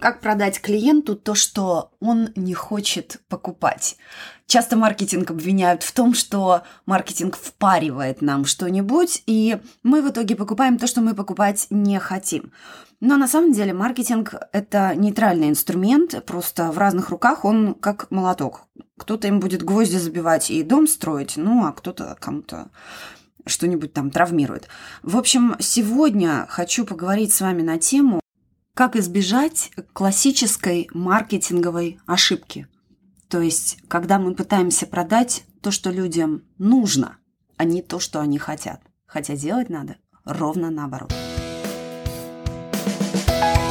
Как продать клиенту то, что он не хочет покупать? Часто маркетинг обвиняют в том, что маркетинг впаривает нам что-нибудь, и мы в итоге покупаем то, что мы покупать не хотим. Но на самом деле маркетинг – это нейтральный инструмент, просто в разных руках он как молоток. Кто-то им будет гвозди забивать и дом строить, ну а кто-то кому-то что-нибудь там травмирует. В общем, сегодня хочу поговорить с вами на тему как избежать классической маркетинговой ошибки? То есть, когда мы пытаемся продать то, что людям нужно, а не то, что они хотят. Хотя делать надо ровно наоборот.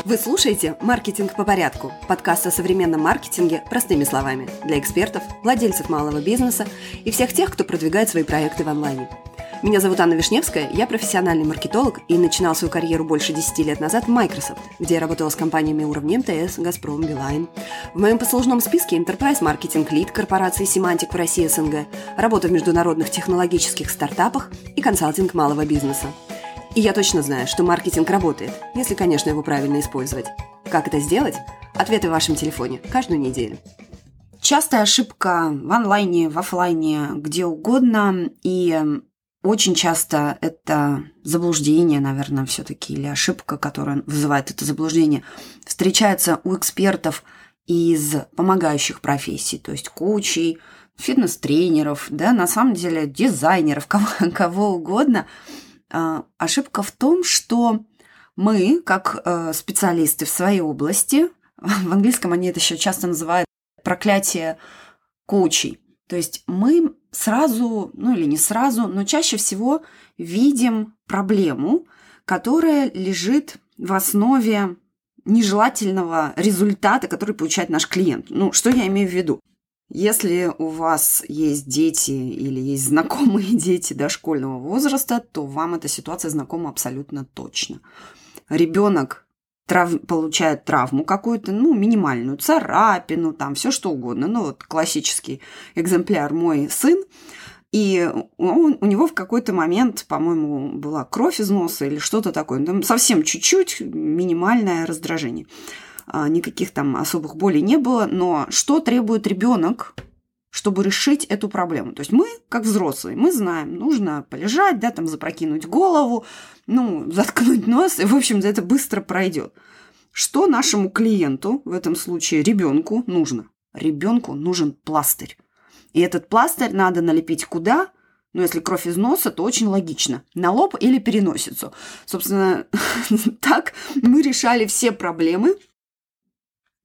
Вы слушаете «Маркетинг по порядку» – подкаст о современном маркетинге простыми словами для экспертов, владельцев малого бизнеса и всех тех, кто продвигает свои проекты в онлайне – меня зовут Анна Вишневская, я профессиональный маркетолог и начинал свою карьеру больше 10 лет назад в Microsoft, где я работала с компаниями уровня МТС, Газпром, Билайн. В моем послужном списке Enterprise Marketing Lead корпорации Semantic в России СНГ, работа в международных технологических стартапах и консалтинг малого бизнеса. И я точно знаю, что маркетинг работает, если, конечно, его правильно использовать. Как это сделать? Ответы в вашем телефоне каждую неделю. Частая ошибка в онлайне, в офлайне, где угодно, и очень часто это заблуждение, наверное, все-таки, или ошибка, которая вызывает это заблуждение, встречается у экспертов из помогающих профессий, то есть коучей, фитнес-тренеров, да, на самом деле дизайнеров, кого, кого угодно. А, ошибка в том, что мы, как э, специалисты в своей области, в английском они это еще часто называют проклятие коучей, то есть мы сразу, ну или не сразу, но чаще всего видим проблему, которая лежит в основе нежелательного результата, который получает наш клиент. Ну, что я имею в виду? Если у вас есть дети или есть знакомые дети дошкольного возраста, то вам эта ситуация знакома абсолютно точно. Ребенок трав... получает травму какую-то, ну, минимальную, царапину, там, все что угодно. Ну, вот классический экземпляр мой сын. И он, у него в какой-то момент, по-моему, была кровь из носа или что-то такое. Там совсем чуть-чуть, минимальное раздражение. А, никаких там особых болей не было. Но что требует ребенок чтобы решить эту проблему. То есть мы, как взрослые, мы знаем, нужно полежать, да, там запрокинуть голову, ну, заткнуть нос, и, в общем, это быстро пройдет. Что нашему клиенту, в этом случае ребенку, нужно? Ребенку нужен пластырь. И этот пластырь надо налепить куда? Ну, если кровь из носа, то очень логично. На лоб или переносицу. Собственно, так мы решали все проблемы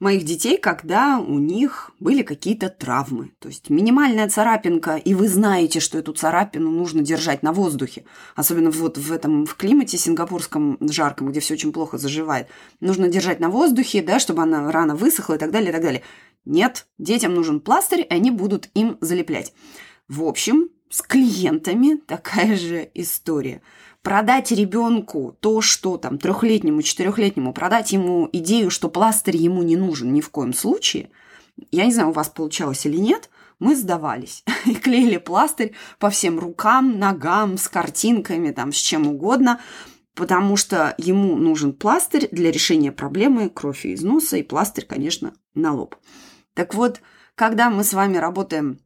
моих детей, когда у них были какие-то травмы. То есть минимальная царапинка, и вы знаете, что эту царапину нужно держать на воздухе. Особенно вот в этом в климате сингапурском жарком, где все очень плохо заживает. Нужно держать на воздухе, да, чтобы она рано высохла и так далее, и так далее. Нет, детям нужен пластырь, и они будут им залеплять. В общем, с клиентами такая же история – продать ребенку то, что там трехлетнему, четырехлетнему, продать ему идею, что пластырь ему не нужен ни в коем случае, я не знаю, у вас получалось или нет, мы сдавались и клеили пластырь по всем рукам, ногам, с картинками, там, с чем угодно, потому что ему нужен пластырь для решения проблемы крови из носа и пластырь, конечно, на лоб. Так вот, когда мы с вами работаем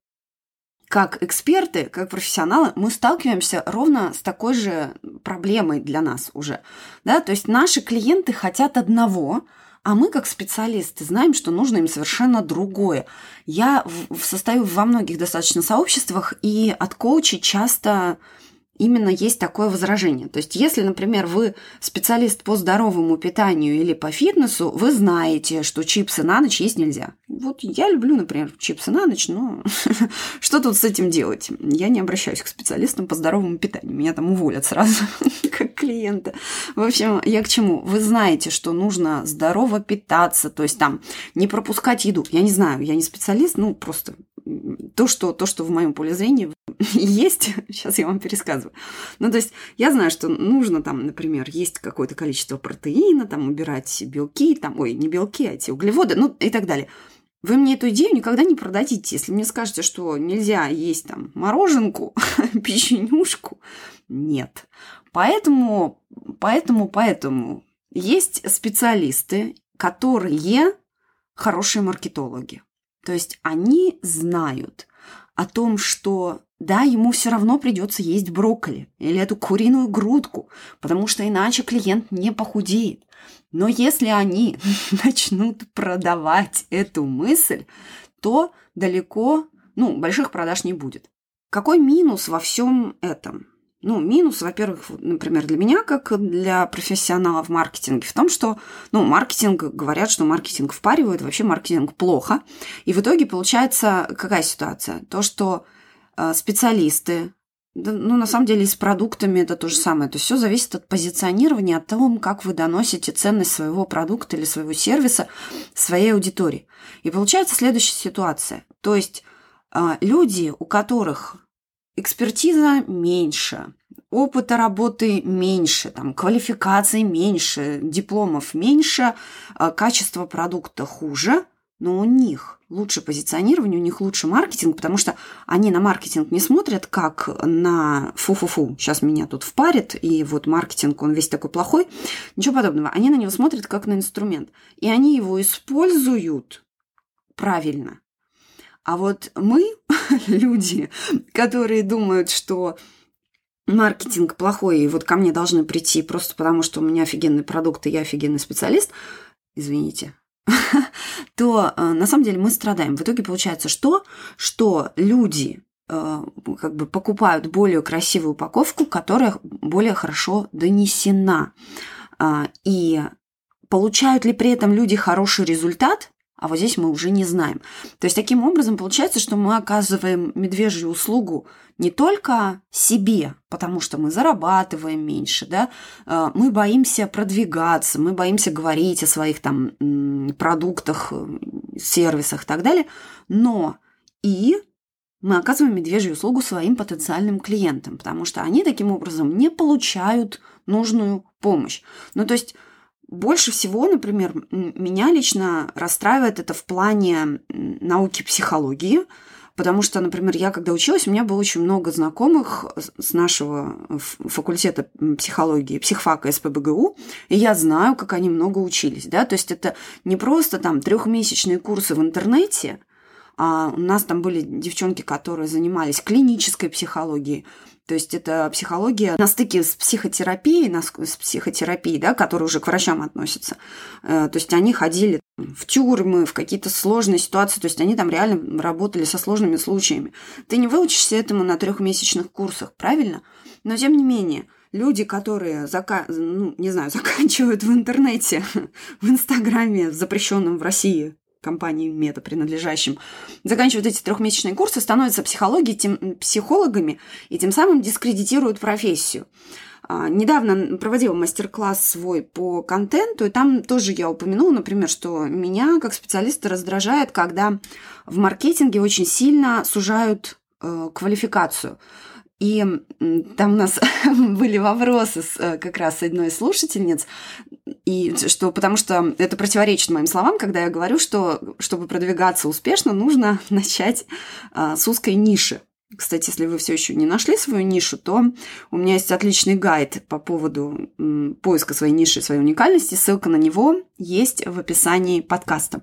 как эксперты, как профессионалы, мы сталкиваемся ровно с такой же проблемой для нас уже. Да? То есть наши клиенты хотят одного, а мы, как специалисты, знаем, что нужно им совершенно другое. Я состою во многих достаточно сообществах, и от коучей часто именно есть такое возражение. То есть, если, например, вы специалист по здоровому питанию или по фитнесу, вы знаете, что чипсы на ночь есть нельзя. Вот я люблю, например, чипсы на ночь, но что тут с этим делать? Я не обращаюсь к специалистам по здоровому питанию. Меня там уволят сразу, как клиента. В общем, я к чему? Вы знаете, что нужно здорово питаться, то есть там не пропускать еду. Я не знаю, я не специалист, ну просто то, что, то, что в моем поле зрения есть, сейчас я вам пересказываю. Ну, то есть я знаю, что нужно там, например, есть какое-то количество протеина, там убирать белки, там, ой, не белки, а эти углеводы, ну и так далее. Вы мне эту идею никогда не продадите. Если мне скажете, что нельзя есть там мороженку, печенюшку, нет. Поэтому, поэтому, поэтому есть специалисты, которые хорошие маркетологи. То есть они знают о том, что да, ему все равно придется есть брокколи или эту куриную грудку, потому что иначе клиент не похудеет. Но если они начнут продавать эту мысль, то далеко, ну, больших продаж не будет. Какой минус во всем этом? Ну, минус, во-первых, например, для меня, как для профессионала в маркетинге, в том, что, ну, маркетинг, говорят, что маркетинг впаривает, вообще маркетинг плохо. И в итоге получается какая ситуация? То, что э, специалисты, да, ну, на самом деле, и с продуктами это то же самое. То есть все зависит от позиционирования, от того, как вы доносите ценность своего продукта или своего сервиса своей аудитории. И получается следующая ситуация. То есть э, люди, у которых экспертиза меньше, опыта работы меньше, там, квалификации меньше, дипломов меньше, а качество продукта хуже, но у них лучше позиционирование, у них лучше маркетинг, потому что они на маркетинг не смотрят как на фу-фу-фу, сейчас меня тут впарит, и вот маркетинг, он весь такой плохой. Ничего подобного. Они на него смотрят как на инструмент. И они его используют правильно. А вот мы, люди, которые думают, что маркетинг плохой, и вот ко мне должны прийти просто потому, что у меня офигенный продукт, и я офигенный специалист, извините, то э, на самом деле мы страдаем. В итоге получается что? Что люди э, как бы покупают более красивую упаковку, которая более хорошо донесена. А, и получают ли при этом люди хороший результат? А вот здесь мы уже не знаем. То есть таким образом получается, что мы оказываем медвежью услугу не только себе, потому что мы зарабатываем меньше, да, а, мы боимся продвигаться, мы боимся говорить о своих там продуктах, сервисах и так далее, но и мы оказываем медвежью услугу своим потенциальным клиентам, потому что они таким образом не получают нужную помощь. Ну, то есть больше всего, например, меня лично расстраивает это в плане науки психологии, потому что, например, я когда училась, у меня было очень много знакомых с нашего факультета психологии, психфака СПБГУ, и я знаю, как они много учились, да, то есть это не просто там трехмесячные курсы в интернете, а у нас там были девчонки, которые занимались клинической психологией, то есть это психология на стыке с психотерапией, с психотерапией, да, которая уже к врачам относится. Э, то есть они ходили в тюрьмы, в какие-то сложные ситуации, то есть они там реально работали со сложными случаями. Ты не выучишься этому на трехмесячных курсах, правильно? Но тем не менее, люди, которые, зака... ну, не знаю, заканчивают в интернете, в Инстаграме, запрещенном в России, компании Мета принадлежащим, заканчивают эти трехмесячные курсы, становятся психологи, тем, психологами и тем самым дискредитируют профессию. А, недавно проводила мастер-класс свой по контенту, и там тоже я упомянула, например, что меня как специалиста раздражает, когда в маркетинге очень сильно сужают э, квалификацию. И там у нас были вопросы с, э, как раз с одной из слушательниц, и что, потому что это противоречит моим словам, когда я говорю, что чтобы продвигаться успешно, нужно начать а, с узкой ниши. Кстати, если вы все еще не нашли свою нишу, то у меня есть отличный гайд по поводу поиска своей ниши, своей уникальности. Ссылка на него есть в описании подкаста.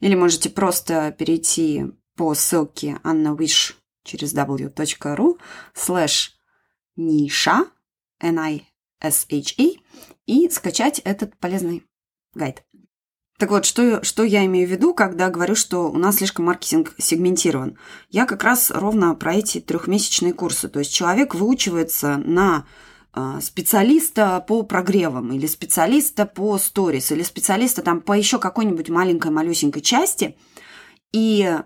Или можете просто перейти по ссылке Anna Wish через w.ru slash ниша, N-I-S-H-E, и скачать этот полезный гайд. Так вот, что, что я имею в виду, когда говорю, что у нас слишком маркетинг сегментирован? Я как раз ровно про эти трехмесячные курсы. То есть человек выучивается на а, специалиста по прогревам, или специалиста по сторис, или специалиста там по еще какой-нибудь маленькой малюсенькой части, и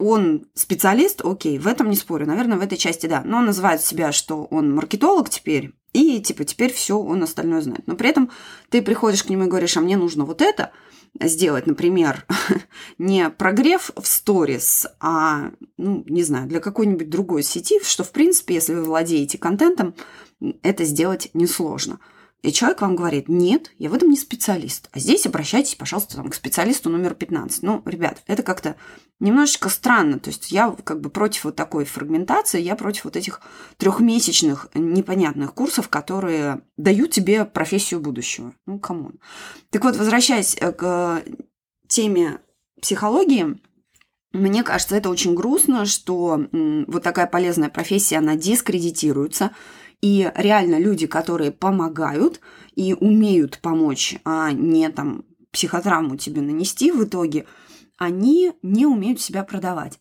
он специалист, окей, в этом не спорю, наверное, в этой части да, но он называет себя, что он маркетолог теперь, и типа теперь все, он остальное знает. Но при этом ты приходишь к нему и говоришь, а мне нужно вот это сделать, например, не прогрев в сторис, а, ну, не знаю, для какой-нибудь другой сети, что, в принципе, если вы владеете контентом, это сделать несложно. И человек вам говорит, нет, я в этом не специалист. А здесь обращайтесь, пожалуйста, там, к специалисту номер 15. Ну, ребят, это как-то немножечко странно. То есть я как бы против вот такой фрагментации, я против вот этих трехмесячных непонятных курсов, которые дают тебе профессию будущего. Ну, come on. Так вот, возвращаясь э, к теме психологии, мне кажется, это очень грустно, что вот такая полезная профессия, она дискредитируется. И реально люди, которые помогают и умеют помочь, а не там психотравму тебе нанести в итоге, они не умеют себя продавать.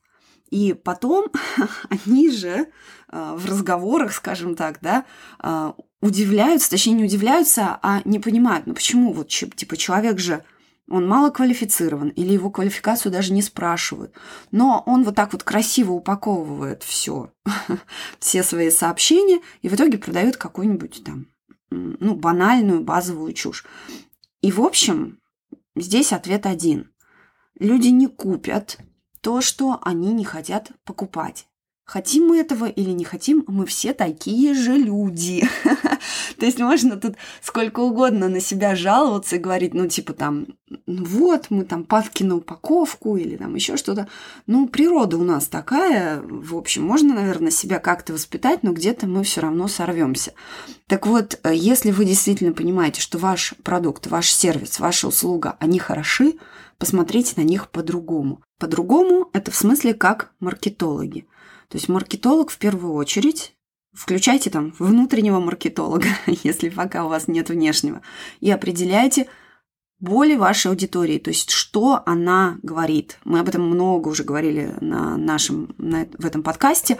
И потом они же э, в разговорах, скажем так, да, э, удивляются, точнее не удивляются, а не понимают, ну почему вот типа человек же он мало квалифицирован, или его квалификацию даже не спрашивают. Но он вот так вот красиво упаковывает все, все свои сообщения, и в итоге продает какую-нибудь там, ну, банальную базовую чушь. И, в общем, здесь ответ один. Люди не купят то, что они не хотят покупать. Хотим мы этого или не хотим, мы все такие же люди. То есть можно тут сколько угодно на себя жаловаться и говорить, ну, типа там, ну вот, мы там падки на упаковку или там еще что-то. Ну, природа у нас такая, в общем, можно, наверное, себя как-то воспитать, но где-то мы все равно сорвемся. Так вот, э, если вы действительно понимаете, что ваш продукт, ваш сервис, ваша услуга, они хороши, посмотрите на них по-другому. По-другому это в смысле как маркетологи – то есть маркетолог в первую очередь Включайте там внутреннего маркетолога, если пока у вас нет внешнего, и определяйте боли вашей аудитории, то есть что она говорит. Мы об этом много уже говорили на нашем, на, в этом подкасте.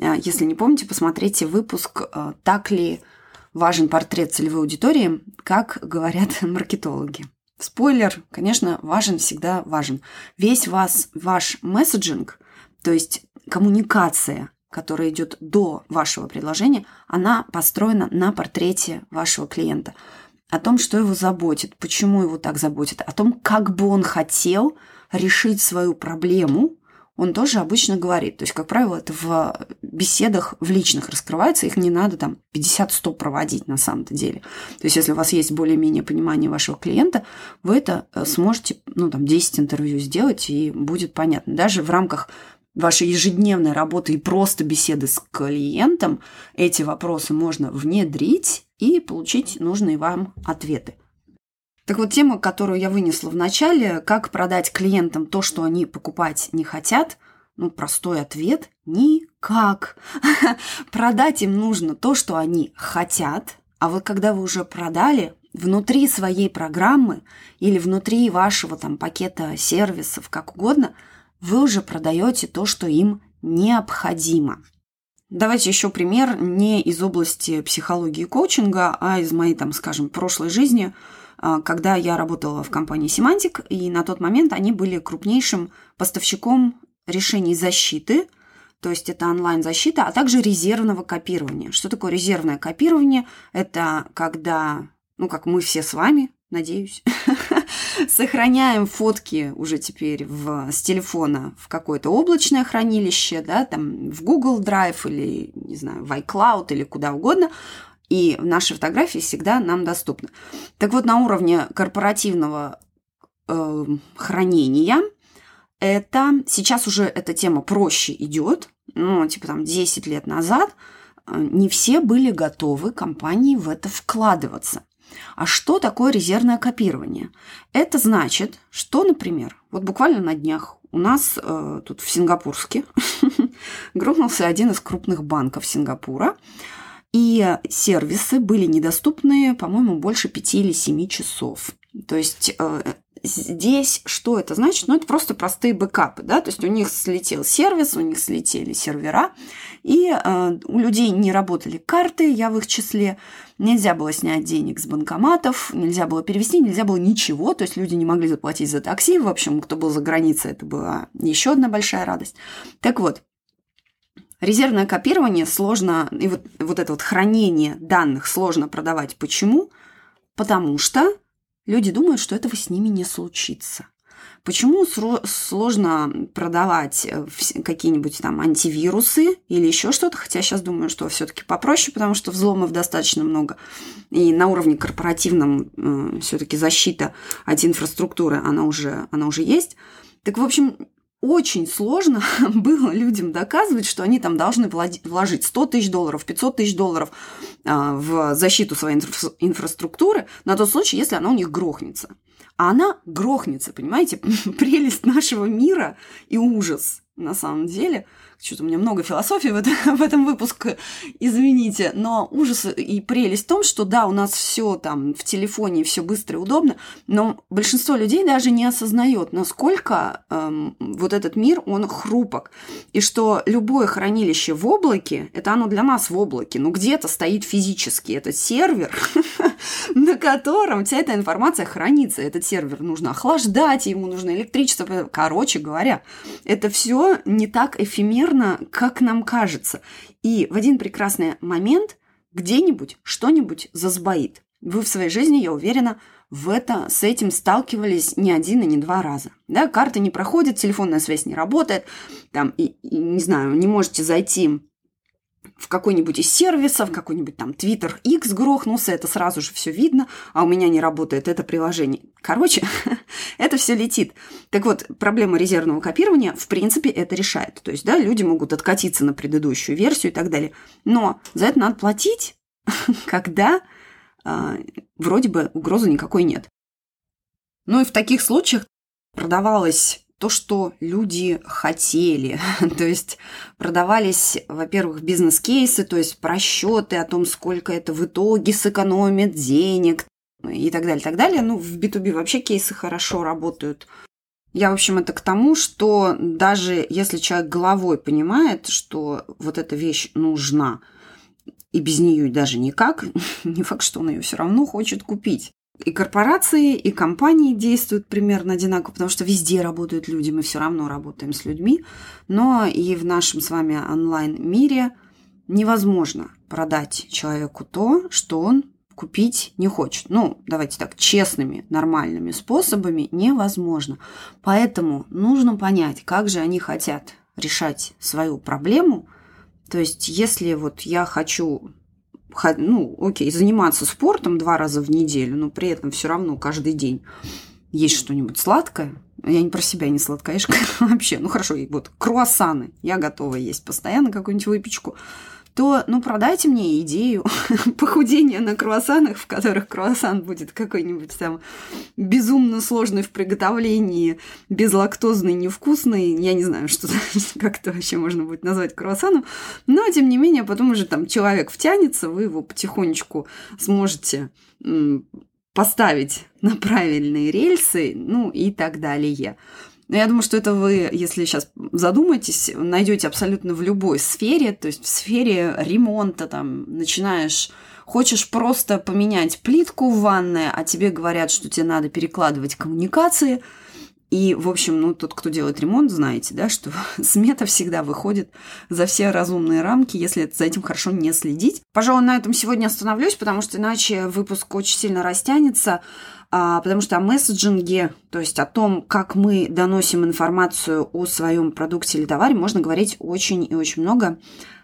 Э, если не помните, посмотрите выпуск э, «Так ли важен портрет целевой аудитории?» как говорят маркетологи. Спойлер, конечно, важен, всегда важен. Весь вас, ваш месседжинг, то есть коммуникация, которая идет до вашего предложения, она построена на портрете вашего клиента. О том, что его заботит, почему его так заботит, о том, как бы он хотел решить свою проблему, он тоже обычно говорит. То есть, как правило, это в беседах в личных раскрывается, их не надо там 50-100 проводить на самом-то деле. То есть, если у вас есть более-менее понимание вашего клиента, вы это э, сможете, ну, там, 10 интервью сделать, и будет понятно. Даже в рамках вашей ежедневной работы и просто беседы с клиентом, эти вопросы можно внедрить и получить нужные вам ответы. Так вот, тема, которую я вынесла в начале, как продать клиентам то, что они покупать не хотят, ну, простой ответ – никак. Продать им нужно то, что они хотят, а вот когда вы уже продали, внутри своей программы или внутри вашего там пакета сервисов, как угодно – вы уже продаете то, что им необходимо. Давайте еще пример не из области психологии и коучинга, а из моей, там, скажем, прошлой жизни, когда я работала в компании Semantic, и на тот момент они были крупнейшим поставщиком решений защиты, то есть это онлайн-защита, а также резервного копирования. Что такое резервное копирование? Это когда, ну, как мы все с вами, надеюсь, сохраняем фотки уже теперь в, с телефона в какое-то облачное хранилище, да, там в Google Drive или, не знаю, в iCloud или куда угодно, и наши фотографии всегда нам доступны. Так вот, на уровне корпоративного э, хранения это сейчас уже эта тема проще идет, ну, типа там 10 лет назад э, не все были готовы компании в это вкладываться. А что такое резервное копирование? Это значит, что, например, вот буквально на днях у нас э, тут в Сингапурске грохнулся один из крупных банков Сингапура, и сервисы были недоступны, по-моему, больше пяти или семи часов. То есть э, здесь что это значит? Ну, это просто простые бэкапы, да, то есть у них слетел сервис, у них слетели сервера, и э, у людей не работали карты, я в их числе, нельзя было снять денег с банкоматов, нельзя было перевести, нельзя было ничего, то есть люди не могли заплатить за такси, в общем, кто был за границей, это была еще одна большая радость. Так вот, резервное копирование сложно, и вот, вот это вот хранение данных сложно продавать. Почему? Потому что люди думают, что этого с ними не случится. Почему сложно продавать э, какие-нибудь там антивирусы или еще что-то? Хотя сейчас думаю, что все-таки попроще, потому что взломов достаточно много. И на уровне корпоративном э, все-таки защита от инфраструктуры, она уже, она уже есть. Так, в общем, очень сложно было людям доказывать, что они там должны вложить 100 тысяч долларов, 500 тысяч долларов а, в защиту своей инфраструктуры на тот случай, если она у них грохнется. А она грохнется, понимаете? Прелесть нашего мира и ужас на самом деле – что-то у меня много философии в, это, в этом выпуске, извините, но ужас и прелесть в том, что да, у нас все там в телефоне, все быстро и удобно, но большинство людей даже не осознает, насколько эм, вот этот мир, он хрупок, и что любое хранилище в облаке, это оно для нас в облаке, но где-то стоит физически этот сервер, на котором вся эта информация хранится. Этот сервер нужно охлаждать, ему нужно электричество. Короче говоря, это все не так эфемерно верно, как нам кажется. И в один прекрасный момент где-нибудь что-нибудь засбоит. Вы в своей жизни, я уверена, в это, с этим сталкивались не один и не два раза. Да, карта не проходит, телефонная связь не работает, там, и, и, не знаю, не можете зайти в какой-нибудь из сервисов, какой-нибудь там Twitter X грохнулся, это сразу же все видно, а у меня не работает это приложение. Короче, это все летит. Так вот, проблема резервного копирования, в принципе, это решает. То есть, да, люди могут откатиться на предыдущую версию и так далее. Но за это надо платить, когда э, вроде бы угрозы никакой нет. Ну и в таких случаях продавалось то, что люди хотели. то есть продавались, во-первых, бизнес-кейсы, то есть просчеты о том, сколько это в итоге сэкономит денег и так далее, так далее. Ну, в B2B вообще кейсы хорошо работают. Я, в общем, это к тому, что даже если человек головой понимает, что вот эта вещь нужна, и без нее даже никак, не факт, что он ее все равно хочет купить и корпорации, и компании действуют примерно одинаково, потому что везде работают люди, мы все равно работаем с людьми, но и в нашем с вами онлайн-мире невозможно продать человеку то, что он купить не хочет. Ну, давайте так, честными, нормальными способами невозможно. Поэтому нужно понять, как же они хотят решать свою проблему. То есть, если вот я хочу ну, окей, заниматься спортом два раза в неделю, но при этом все равно каждый день есть что-нибудь сладкое. Я не про себя не сладкаешка вообще. Ну хорошо, вот круассаны. Я готова есть постоянно какую-нибудь выпечку то, ну, продайте мне идею похудения на круассанах, в которых круассан будет какой-нибудь там безумно сложный в приготовлении, безлактозный, невкусный. Я не знаю, что как это вообще можно будет назвать круассаном. Но, тем не менее, потом уже там человек втянется, вы его потихонечку сможете поставить на правильные рельсы, ну и так далее. Но я думаю, что это вы, если сейчас задумаетесь, найдете абсолютно в любой сфере, то есть в сфере ремонта, там, начинаешь Хочешь просто поменять плитку в ванной, а тебе говорят, что тебе надо перекладывать коммуникации. И, в общем, ну, тот, кто делает ремонт, знаете, да, что смета всегда выходит за все разумные рамки, если за этим хорошо не следить. Пожалуй, на этом сегодня остановлюсь, потому что иначе выпуск очень сильно растянется. А, потому что о месседжинге, то есть о том, как мы доносим информацию о своем продукте или товаре, можно говорить очень и очень много.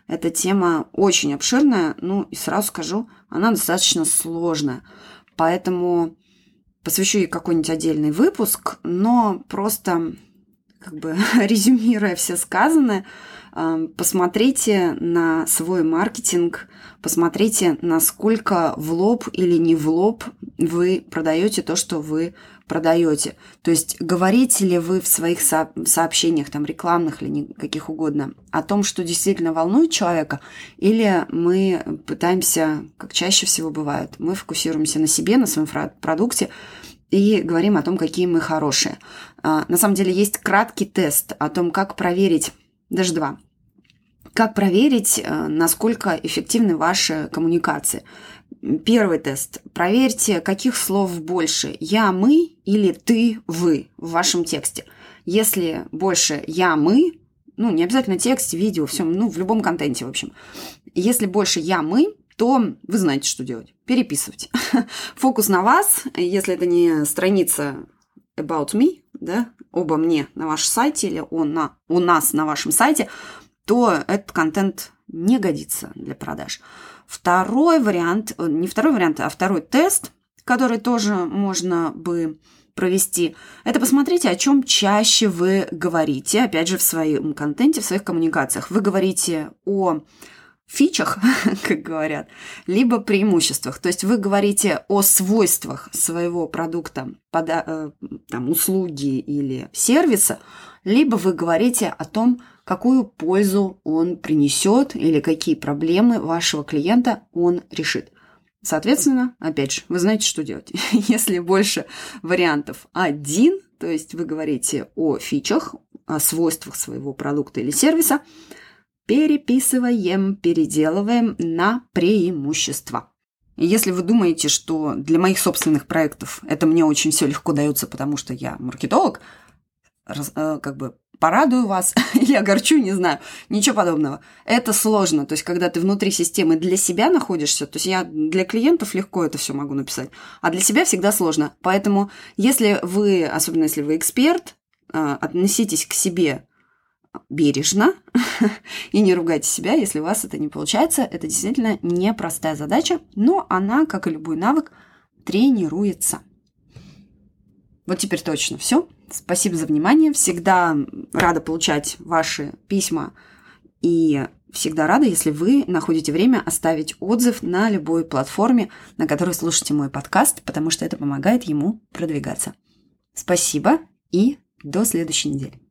Эта тема очень обширная, ну и сразу скажу, она достаточно сложная. Поэтому посвящу ей какой-нибудь отдельный выпуск, но просто как бы резюмируя все сказанное, посмотрите на свой маркетинг, посмотрите, насколько в лоб или не в лоб вы продаете то, что вы продаете. То есть говорите ли вы в своих со- сообщениях, там рекламных или каких угодно, о том, что действительно волнует человека, или мы пытаемся, как чаще всего бывает, мы фокусируемся на себе, на своем продукте, и говорим о том, какие мы хорошие. А, на самом деле есть краткий тест о том, как проверить, даже два, как проверить, э, насколько эффективны ваши коммуникации? Первый тест. Проверьте, каких слов больше. Я, мы или ты, вы в вашем тексте. Если больше я, мы, ну, не обязательно текст, видео, все, ну, в любом контенте, в общем. Если больше я, мы, то вы знаете, что делать. Переписывать. Фокус на вас. Если это не страница about me, да, обо мне на вашем сайте или он на, у нас на вашем сайте, то этот контент не годится для продаж. Второй вариант, э, не второй вариант, а второй тест, который тоже можно бы провести, это посмотрите, о чем чаще вы говорите, опять же, в своем контенте, в своих коммуникациях. Вы говорите о фичах, как говорят, либо преимуществах. То есть вы говорите о свойствах своего продукта, э, там, услуги или сервиса, либо вы говорите о том, какую пользу он принесет или какие проблемы вашего клиента он решит. Соответственно, опять же, вы знаете, что делать. Если больше вариантов один, то есть вы говорите о фичах, о свойствах своего продукта или сервиса, переписываем, переделываем на преимущества. Если вы думаете, что для моих собственных проектов это мне очень все легко дается, потому что я маркетолог, э, как бы порадую вас или огорчу, не знаю. Ничего подобного. Это сложно. То есть, когда ты внутри системы для себя находишься, то есть я для клиентов легко это все могу написать, а для себя всегда сложно. Поэтому, если вы, особенно если вы эксперт, а, относитесь к себе бережно и не ругайте себя, если у вас это не получается. Это действительно непростая задача, но она, как и любой навык, тренируется. Вот теперь точно все. Спасибо за внимание. Всегда рада получать ваши письма и всегда рада, если вы находите время оставить отзыв на любой платформе, на которой слушаете мой подкаст, потому что это помогает ему продвигаться. Спасибо и до следующей недели.